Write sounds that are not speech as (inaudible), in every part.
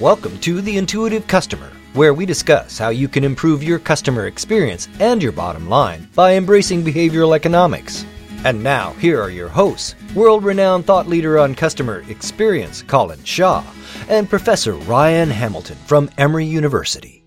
Welcome to The Intuitive Customer, where we discuss how you can improve your customer experience and your bottom line by embracing behavioral economics. And now, here are your hosts world renowned thought leader on customer experience, Colin Shaw, and Professor Ryan Hamilton from Emory University.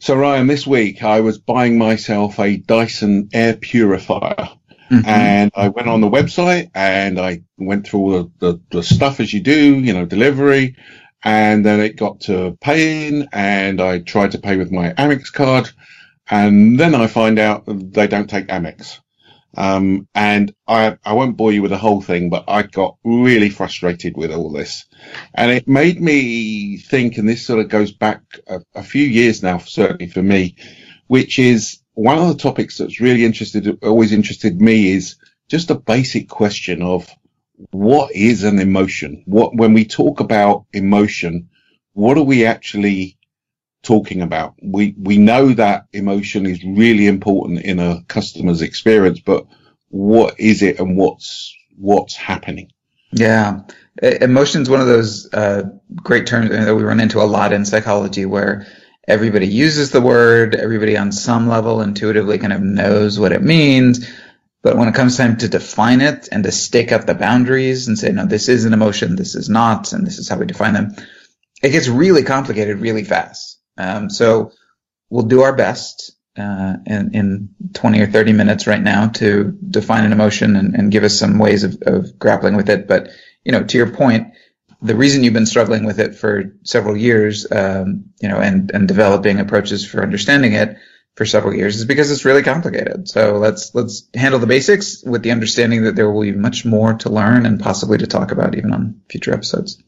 So, Ryan, this week I was buying myself a Dyson air purifier. Mm-hmm. And I went on the website and I went through all the, the, the stuff as you do, you know, delivery, and then it got to paying and I tried to pay with my Amex card and then I find out they don't take Amex. Um, and I, I won't bore you with the whole thing, but I got really frustrated with all this and it made me think, and this sort of goes back a, a few years now, certainly for me, which is one of the topics that's really interested, always interested me is just a basic question of what is an emotion? What, when we talk about emotion, what are we actually talking about? We, we know that emotion is really important in a customer's experience, but what is it and what's, what's happening? Yeah. Emotion is one of those uh, great terms that we run into a lot in psychology where everybody uses the word, everybody on some level intuitively kind of knows what it means, but when it comes time to define it and to stake out the boundaries and say, no, this is an emotion, this is not, and this is how we define them, it gets really complicated really fast. Um, so we'll do our best uh, in, in 20 or 30 minutes right now to define an emotion and, and give us some ways of, of grappling with it. But, you know, to your point, the reason you've been struggling with it for several years, um, you know, and, and developing approaches for understanding it for several years is because it's really complicated. So let's let's handle the basics with the understanding that there will be much more to learn and possibly to talk about even on future episodes.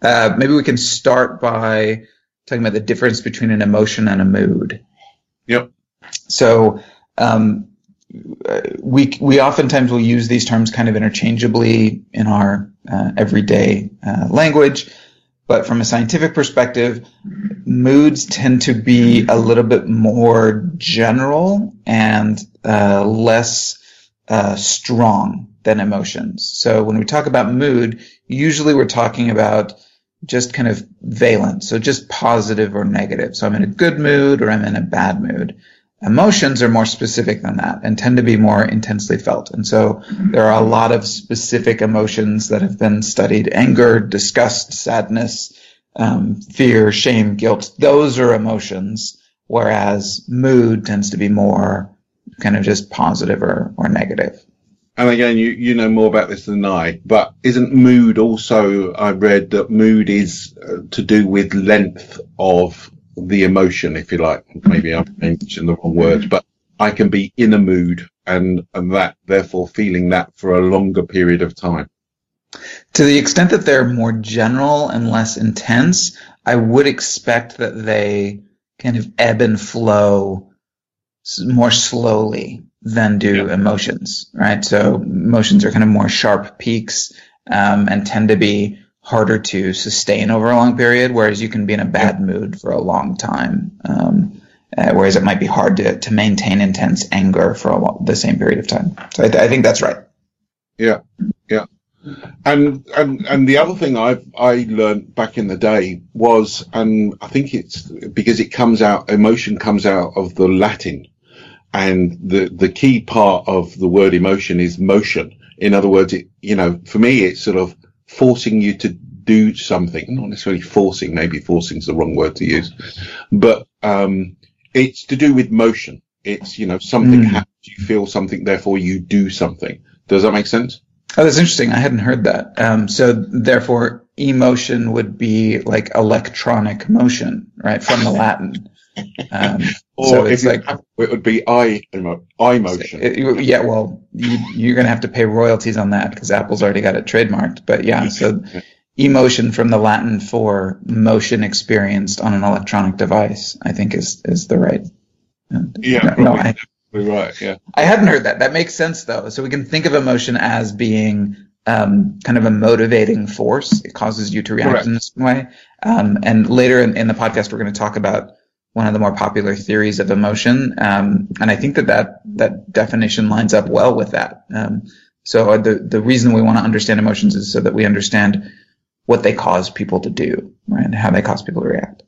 Uh, maybe we can start by talking about the difference between an emotion and a mood. Yep. So um, we we oftentimes will use these terms kind of interchangeably in our uh, everyday uh, language. But from a scientific perspective, moods tend to be a little bit more general and uh, less uh, strong than emotions. So when we talk about mood, usually we're talking about just kind of valence, so just positive or negative. So I'm in a good mood or I'm in a bad mood. Emotions are more specific than that and tend to be more intensely felt. And so there are a lot of specific emotions that have been studied. Anger, disgust, sadness, um, fear, shame, guilt. Those are emotions, whereas mood tends to be more kind of just positive or, or negative. And again, you, you know more about this than I, but isn't mood also, I read that mood is uh, to do with length of the emotion, if you like. Maybe I'm mentioning the wrong words, but I can be in a mood and, and that therefore feeling that for a longer period of time. To the extent that they're more general and less intense, I would expect that they kind of ebb and flow more slowly than do yeah. emotions, right? So emotions are kind of more sharp peaks um, and tend to be harder to sustain over a long period, whereas you can be in a bad mood for a long time. Um, uh, whereas it might be hard to, to maintain intense anger for a, the same period of time. So I, th- I think that's right. Yeah, yeah. And and and the other thing I I learned back in the day was, and I think it's because it comes out, emotion comes out of the Latin, and the the key part of the word emotion is motion. In other words, it you know for me it's sort of forcing you to do something, not necessarily forcing, maybe forcing is the wrong word to use, but, um, it's to do with motion. It's, you know, something mm. happens, you feel something, therefore you do something. Does that make sense? Oh, that's interesting. I hadn't heard that. Um, so therefore emotion would be like electronic motion, right? From the (laughs) Latin. Um, (laughs) or so it's like it would be eye eye motion. It, yeah, well, you, are going to have to pay royalties on that because Apple's already got it trademarked. But yeah, so emotion from the Latin for motion experienced on an electronic device, I think is is the right. Yeah, no, I, right. Yeah, I hadn't heard that. That makes sense though. So we can think of emotion as being um, kind of a motivating force. It causes you to react Correct. in this way. Um, and later in, in the podcast, we're going to talk about one of the more popular theories of emotion. Um, and I think that, that that definition lines up well with that. Um, so the the reason we want to understand emotions is so that we understand what they cause people to do, right? And how they cause people to react.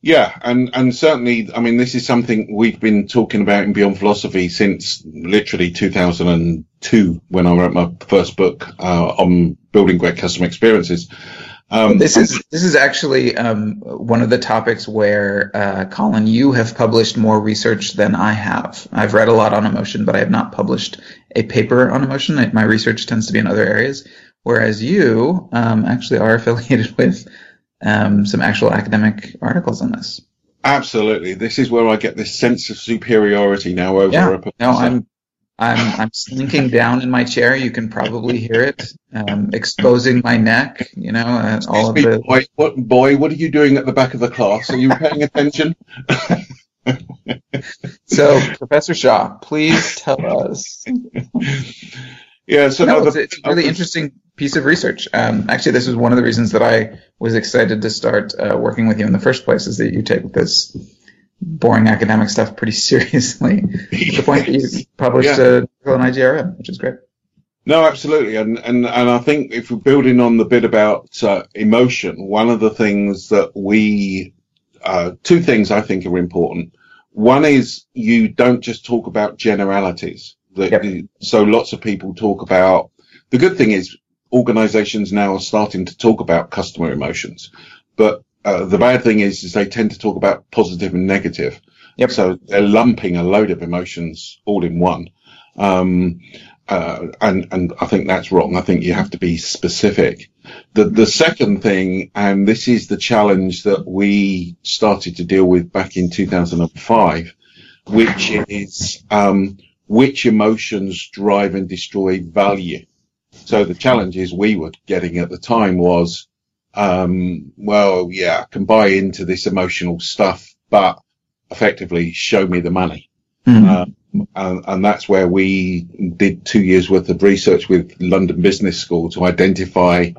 Yeah, and, and certainly, I mean, this is something we've been talking about in Beyond Philosophy since literally 2002 when I wrote my first book uh, on building great customer experiences. Um, this is this is actually um, one of the topics where uh, Colin, you have published more research than I have. I've read a lot on emotion, but I have not published a paper on emotion. My research tends to be in other areas, whereas you um, actually are (laughs) affiliated with um, some actual academic articles on this. Absolutely, this is where I get this sense of superiority now over. Yeah, no, I'm I'm I'm slinking down in my chair. You can probably hear it, um, exposing my neck. You know, uh, all of the. Boy what, boy, what are you doing at the back of the class? Are you paying attention? (laughs) so, Professor Shaw, please tell us. yeah, so no, no, it's, the, it's, a really interesting piece of research. Um, actually, this was one of the reasons that I was excited to start uh, working with you in the first place. Is that you take this boring academic stuff pretty (laughs) seriously. to the point that you (laughs) published yeah. an article on IGRM, which is great. No, absolutely, and and and I think if we're building on the bit about uh, emotion, one of the things that we, uh, two things I think are important. One is you don't just talk about generalities. That yep. so lots of people talk about. The good thing is organisations now are starting to talk about customer emotions, but uh, the bad thing is, is they tend to talk about positive and negative. Yep. So they're lumping a load of emotions all in one. Um, uh, and, and I think that's wrong. I think you have to be specific. The, the second thing, and this is the challenge that we started to deal with back in 2005, which is, um, which emotions drive and destroy value. So the challenges we were getting at the time was, um, well, yeah, I can buy into this emotional stuff, but effectively show me the money. Mm-hmm. Um, and, and, that's where we did two years worth of research with London Business School to identify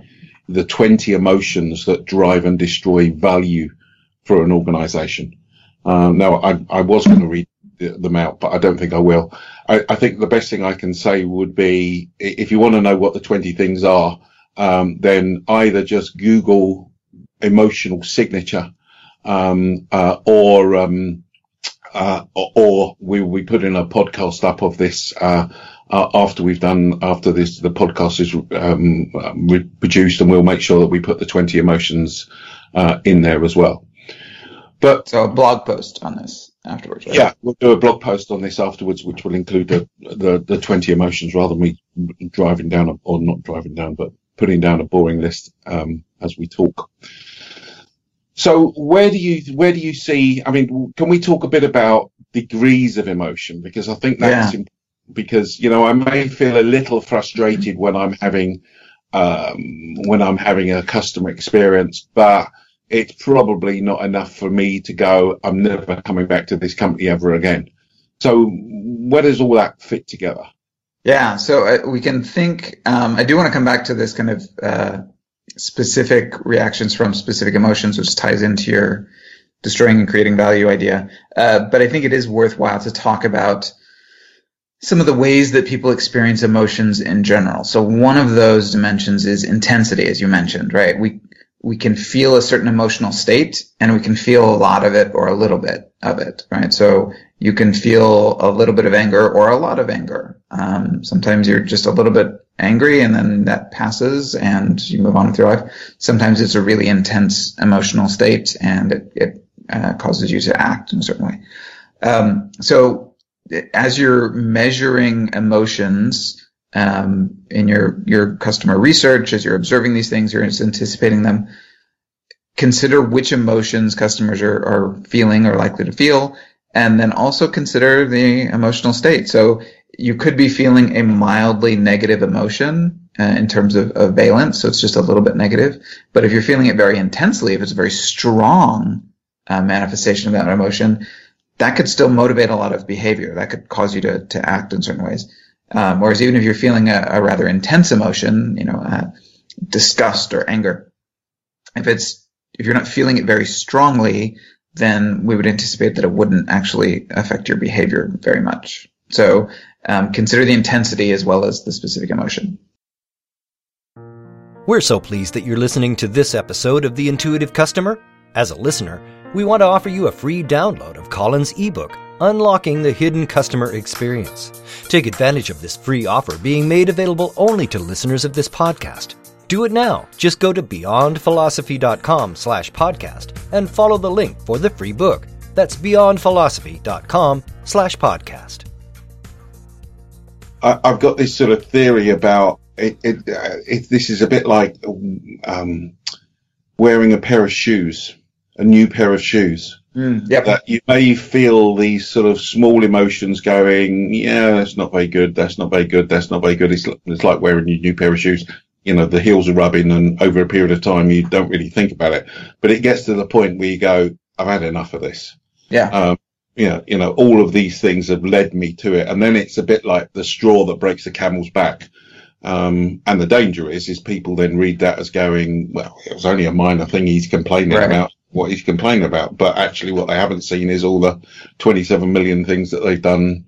the 20 emotions that drive and destroy value for an organization. Um, now, I, I was going to read them out, but I don't think I will. I, I, think the best thing I can say would be if you want to know what the 20 things are, um, then either just Google emotional signature, um, uh, or, um, uh, or we we put in a podcast up of this uh, uh, after we've done after this the podcast is um, produced and we'll make sure that we put the 20 emotions uh, in there as well but so a blog post on this afterwards right? yeah we'll do a blog post on this afterwards which will include the the, the 20 emotions rather than me driving down or not driving down but putting down a boring list um, as we talk. So where do you where do you see? I mean, can we talk a bit about degrees of emotion because I think that's yeah. because you know I may feel a little frustrated when I'm having um, when I'm having a customer experience, but it's probably not enough for me to go. I'm never coming back to this company ever again. So where does all that fit together? Yeah, so uh, we can think. Um, I do want to come back to this kind of uh, specific reactions from specific emotions, which ties into your destroying and creating value idea. Uh, but I think it is worthwhile to talk about some of the ways that people experience emotions in general. So one of those dimensions is intensity, as you mentioned, right? We we can feel a certain emotional state and we can feel a lot of it or a little bit of it, right? So you can feel a little bit of anger or a lot of anger. Um, sometimes you're just a little bit angry and then that passes and you move on with your life. Sometimes it's a really intense emotional state and it, it uh, causes you to act in a certain way. Um, so as you're measuring emotions, um, in your, your customer research, as you're observing these things, you're anticipating them, consider which emotions customers are, are feeling or likely to feel and then also consider the emotional state. So you could be feeling a mildly negative emotion uh, in terms of, of valence, so it's just a little bit negative. But if you're feeling it very intensely, if it's a very strong uh, manifestation of that emotion, that could still motivate a lot of behavior. That could cause you to, to act in certain ways. Um, whereas even if you're feeling a, a rather intense emotion, you know, uh, disgust or anger, if it's if you're not feeling it very strongly, then we would anticipate that it wouldn't actually affect your behavior very much. So um, consider the intensity as well as the specific emotion. We're so pleased that you're listening to this episode of The Intuitive Customer. As a listener, we want to offer you a free download of Colin's ebook, Unlocking the Hidden Customer Experience. Take advantage of this free offer being made available only to listeners of this podcast. Do it now. Just go to beyondphilosophy.com slash podcast and follow the link for the free book. That's beyondphilosophy.com slash podcast. I, have got this sort of theory about it. it, uh, it this is a bit like um, wearing a pair of shoes, a new pair of shoes. Mm, yep. That you may feel these sort of small emotions going, yeah, that's not very good. That's not very good. That's not very good. It's, it's like wearing a new pair of shoes. You know, the heels are rubbing and over a period of time, you don't really think about it. But it gets to the point where you go, I've had enough of this. Yeah. Um, you know, you know, all of these things have led me to it. And then it's a bit like the straw that breaks the camel's back. Um, and the danger is, is people then read that as going, well, it was only a minor thing he's complaining right. about what he's complaining about. But actually what they haven't seen is all the 27 million things that they've done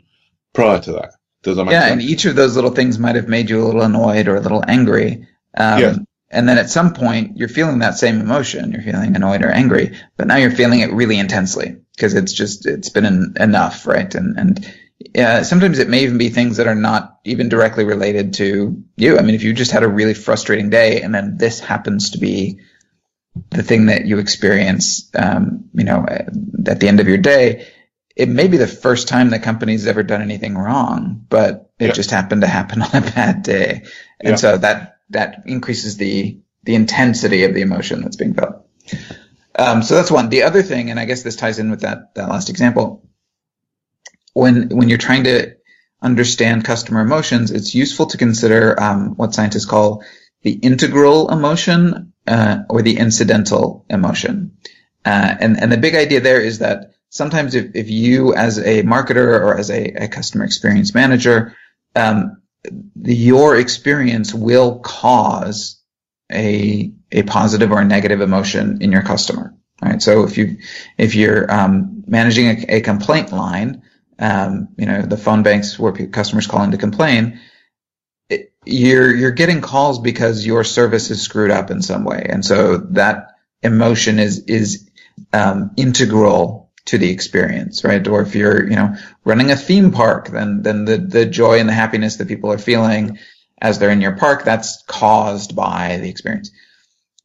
prior to that. Does that make sense? yeah, sense? and each of those little things might have made you a little annoyed or a little angry. Um, yeah. And then at some point, you're feeling that same emotion. You're feeling annoyed or angry, but now you're feeling it really intensely because it's just, it's been en- enough, right? And, and, uh, sometimes it may even be things that are not even directly related to you. I mean, if you just had a really frustrating day and then this happens to be the thing that you experience, um, you know, at the end of your day, it may be the first time the company's ever done anything wrong, but it yeah. just happened to happen (laughs) on a bad day. And yeah. so that, that increases the, the intensity of the emotion that's being felt. Um, so that's one. The other thing, and I guess this ties in with that, that last example, when, when you're trying to understand customer emotions, it's useful to consider, um, what scientists call the integral emotion uh, or the incidental emotion. Uh, and, and the big idea there is that sometimes if, if you as a marketer or as a, a customer experience manager, um, your experience will cause a, a positive or a negative emotion in your customer. Right. So if you, if you're, um, managing a, a, complaint line, um, you know, the phone banks where customers call in to complain, you're you're getting calls because your service is screwed up in some way, and so that emotion is is um, integral to the experience, right? Or if you're you know running a theme park, then then the the joy and the happiness that people are feeling as they're in your park that's caused by the experience.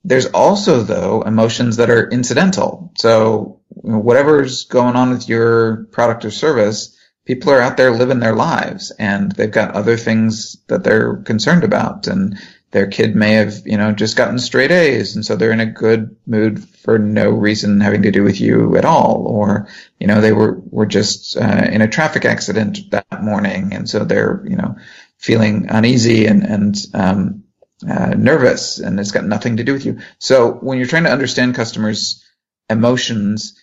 There's also though emotions that are incidental. So whatever's going on with your product or service people are out there living their lives and they've got other things that they're concerned about and their kid may have, you know, just gotten straight A's and so they're in a good mood for no reason having to do with you at all. Or, you know, they were, were just uh, in a traffic accident that morning and so they're, you know, feeling uneasy and, and, um, uh, nervous and it's got nothing to do with you. So when you're trying to understand customers' emotions,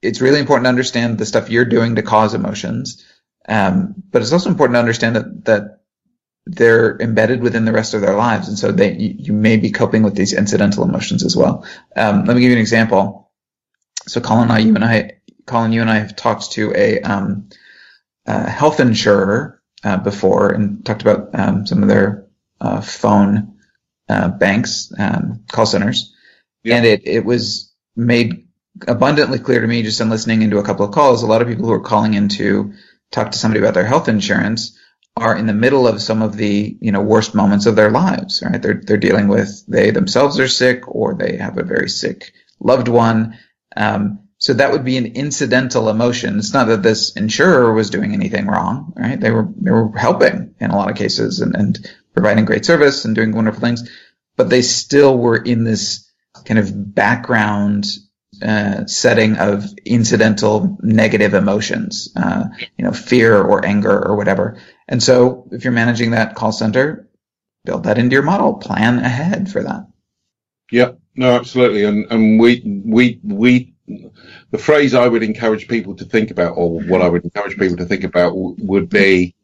it's really important to understand the stuff you're doing to cause emotions. Um, but it's also important to understand that, that they're embedded within the rest of their lives. And so they, you, you may be coping with these incidental emotions as well. Um, let me give you an example. So Colin and I, you and I, Colin, you and I have talked to a, um, a health insurer, uh, before and talked about, um, some of their, uh, phone, uh, banks, um, call centers. Yeah. And it, it was made abundantly clear to me just in listening into a couple of calls. A lot of people who are calling in to talk to somebody about their health insurance are in the middle of some of the you know worst moments of their lives. Right? They're they're dealing with they themselves are sick or they have a very sick loved one. Um, so that would be an incidental emotion. It's not that this insurer was doing anything wrong, right? They were they were helping in a lot of cases and, and providing great service and doing wonderful things, but they still were in this kind of background uh, setting of incidental negative emotions, uh, you know, fear or anger or whatever. And so if you're managing that call center, build that into your model, plan ahead for that. Yeah, no, absolutely. And, and we, we, we, the phrase I would encourage people to think about, or what I would encourage people to think about would be,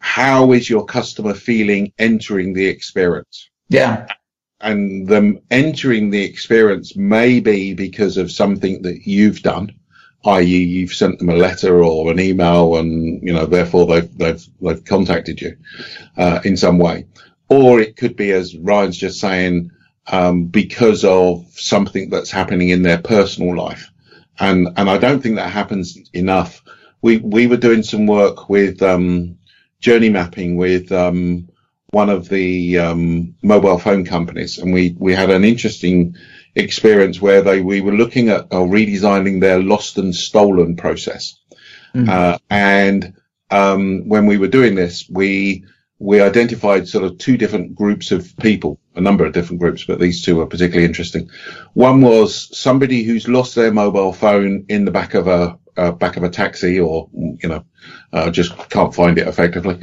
how is your customer feeling entering the experience? Yeah and them entering the experience may be because of something that you've done, i.e., you've sent them a letter or an email, and you know therefore they've they've they've contacted you uh, in some way, or it could be, as Ryan's just saying, um, because of something that's happening in their personal life. And, and I don't think that happens enough. We, we were doing some work with, um, journey mapping with, um, one of the, um, mobile phone companies. And we, we had an interesting experience where they, we were looking at or redesigning their lost and stolen process. Mm-hmm. Uh, and, um, when we were doing this, we, we identified sort of two different groups of people, a number of different groups, but these two are particularly interesting. One was somebody who's lost their mobile phone in the back of a uh, back of a taxi, or you know, uh, just can't find it effectively.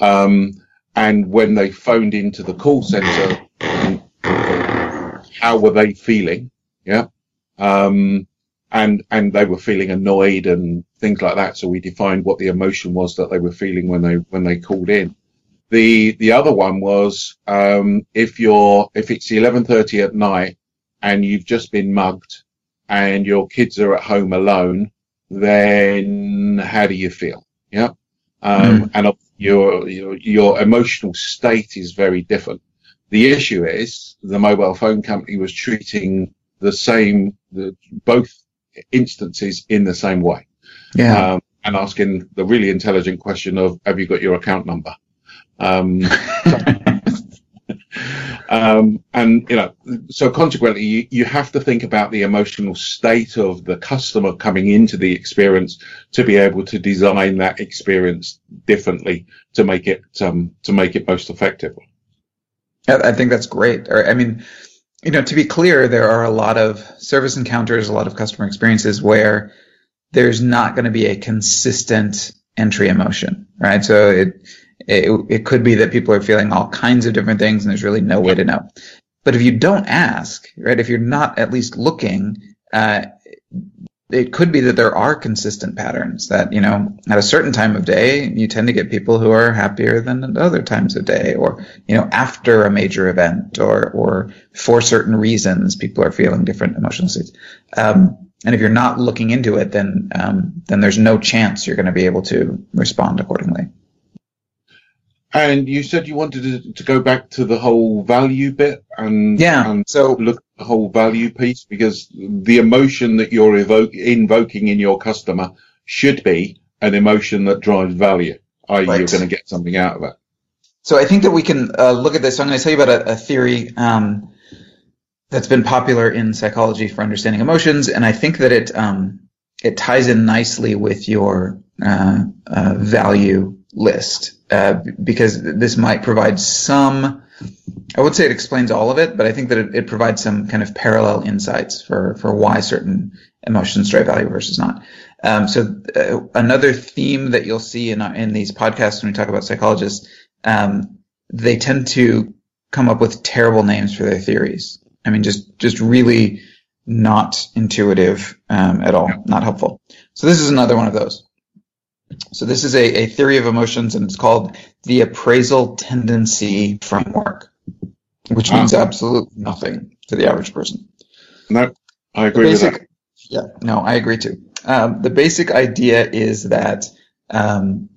Um, and when they phoned into the call center, how were they feeling? Yeah. Um, and, and they were feeling annoyed and things like that. So we defined what the emotion was that they were feeling when they, when they called in. The the other one was um, if you're if it's eleven thirty at night and you've just been mugged and your kids are at home alone, then how do you feel? Yeah, um, mm. and your, your your emotional state is very different. The issue is the mobile phone company was treating the same the, both instances in the same way. Yeah. Um, and asking the really intelligent question of, have you got your account number? Um, (laughs) um, and you know, so consequently, you, you have to think about the emotional state of the customer coming into the experience to be able to design that experience differently to make it um, to make it most effective. I think that's great. Or, I mean, you know, to be clear, there are a lot of service encounters, a lot of customer experiences where there's not going to be a consistent entry emotion, right? So it it, it could be that people are feeling all kinds of different things and there's really no way to know. But if you don't ask, right, if you're not at least looking, uh, it could be that there are consistent patterns that, you know, at a certain time of day, you tend to get people who are happier than at other times of day or, you know, after a major event or, or for certain reasons, people are feeling different emotional states. Um, and if you're not looking into it, then, um, then there's no chance you're going to be able to respond accordingly. And you said you wanted to, to, go back to the whole value bit and, yeah, and so look at the whole value piece because the emotion that you're evoke, invoking in your customer should be an emotion that drives value, i.e. Right. you're going to get something out of it. So I think that we can uh, look at this. So I'm going to tell you about a, a theory um, that's been popular in psychology for understanding emotions, and I think that it um, it ties in nicely with your uh, uh, value list uh, because this might provide some. I would say it explains all of it, but I think that it, it provides some kind of parallel insights for for why certain emotions drive value versus not. Um, so uh, another theme that you'll see in in these podcasts when we talk about psychologists, um, they tend to come up with terrible names for their theories. I mean, just just really not intuitive um, at all, not helpful. So this is another one of those. So this is a, a theory of emotions, and it's called the appraisal tendency framework, which means absolutely nothing to the average person. No, I agree basic, with that. Yeah, no, I agree too. Um, the basic idea is that um,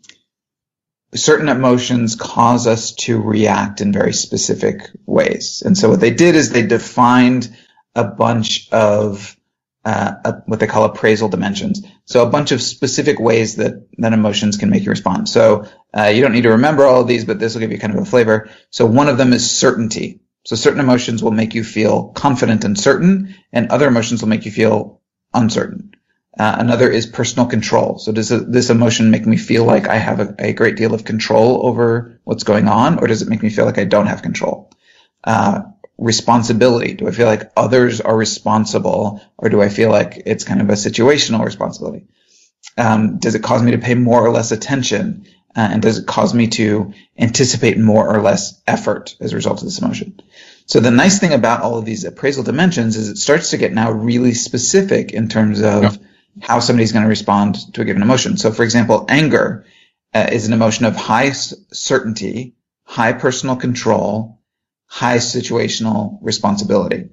certain emotions cause us to react in very specific ways. And so what they did is they defined a bunch of uh, a, what they call appraisal dimensions. So a bunch of specific ways that, that emotions can make you respond. So uh, you don't need to remember all of these, but this will give you kind of a flavor. So one of them is certainty. So certain emotions will make you feel confident and certain, and other emotions will make you feel uncertain. Uh, another is personal control. So does this emotion make me feel like I have a, a, great deal of control over what's going on, or does it make me feel like I don't have control? Uh, responsibility? Do I feel like others are responsible or do I feel like it's kind of a situational responsibility? Um, does it cause me to pay more or less attention? Uh, and does it cause me to anticipate more or less effort as a result of this emotion? So the nice thing about all of these appraisal dimensions is it starts to get now really specific in terms of yeah. how somebody's going to respond to a given emotion. So for example, anger uh, is an emotion of high certainty, high personal control, high situational responsibility.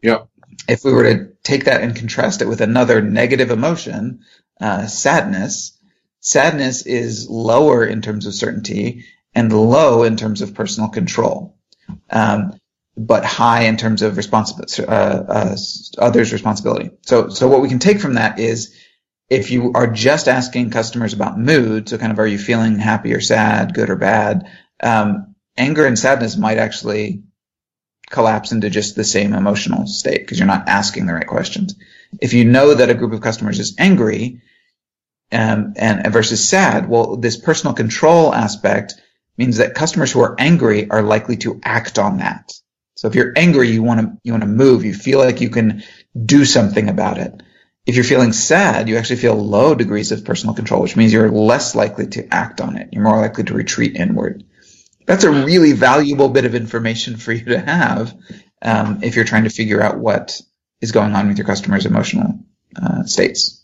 Yeah. If we were to take that and contrast it with another negative emotion, uh, sadness, sadness is lower in terms of certainty and low in terms of personal control. um, but high in terms of responsibility, uh, uh, others' responsibility. So, so what we can take from that is if you are just asking customers about mood, so kind of are you feeling happy or sad, good or bad, um, anger and sadness might actually collapse into just the same emotional state because you're not asking the right questions. If you know that a group of customers is angry um, and versus sad, well, this personal control aspect means that customers who are angry are likely to act on that. So if you're angry, you want to you want to move. You feel like you can do something about it. If you're feeling sad, you actually feel low degrees of personal control, which means you're less likely to act on it. You're more likely to retreat inward. That's a really valuable bit of information for you to have um, if you're trying to figure out what is going on with your customers' emotional uh, states.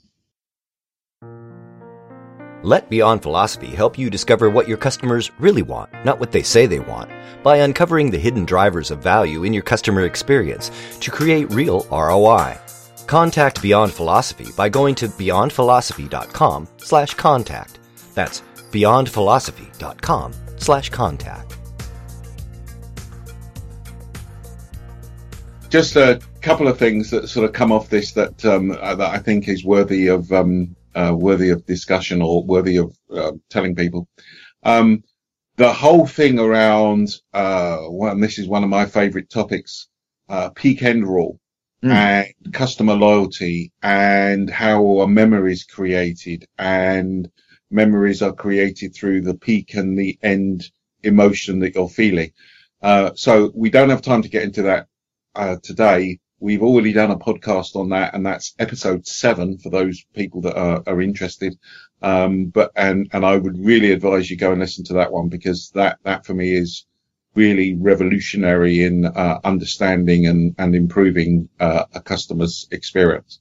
Let Beyond Philosophy help you discover what your customers really want, not what they say they want, by uncovering the hidden drivers of value in your customer experience to create real ROI. Contact Beyond Philosophy by going to beyondphilosophy.com slash contact. That's beyondphilosophy.com slash contact. Just a couple of things that sort of come off this that um, that I think is worthy of um, uh, worthy of discussion or worthy of uh, telling people. Um, the whole thing around, uh, well, and this is one of my favorite topics, uh, peak end rule mm. and customer loyalty and how a memory is created and memories are created through the peak and the end emotion that you're feeling. Uh, so we don't have time to get into that, uh, today, We've already done a podcast on that, and that's episode seven for those people that are, are interested. Um, but and and I would really advise you go and listen to that one because that that for me is really revolutionary in uh, understanding and and improving uh, a customer's experience.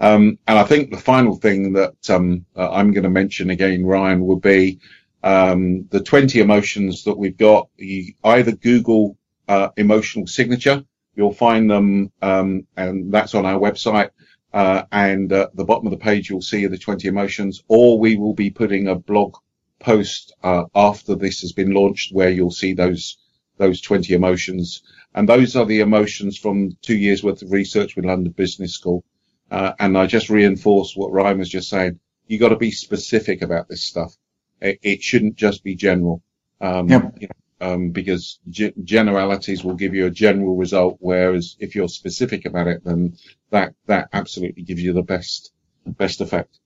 Um, and I think the final thing that um, uh, I'm going to mention again, Ryan, would be um, the 20 emotions that we've got. You either Google uh, emotional signature You'll find them, um, and that's on our website. Uh, and at the bottom of the page, you'll see the 20 emotions, or we will be putting a blog post uh, after this has been launched where you'll see those those 20 emotions. And those are the emotions from two years worth of research with London Business School. Uh, and I just reinforce what Ryan was just saying. You got to be specific about this stuff. It, it shouldn't just be general. Um, yep. you know, um, because g- generalities will give you a general result, whereas if you're specific about it, then that that absolutely gives you the best best effect.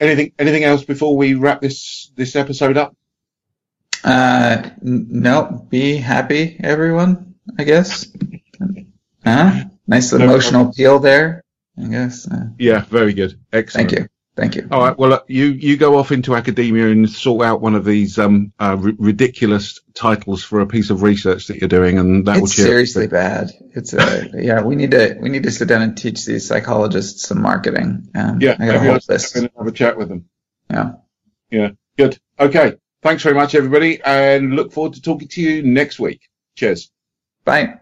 Anything anything else before we wrap this this episode up? Uh, no. Be happy, everyone. I guess. Huh? Nice emotional appeal there. I guess. Uh, yeah, very good. Excellent. Thank you. Thank you. All right. Well, uh, you you go off into academia and sort out one of these um, uh, r- ridiculous titles for a piece of research that you're doing, and that it's will seriously bad. It's uh, (laughs) yeah. We need to we need to sit down and teach these psychologists some marketing. Um, yeah, I this. Have a chat with them. Yeah. Yeah. Good. Okay. Thanks very much, everybody, and look forward to talking to you next week. Cheers. Bye.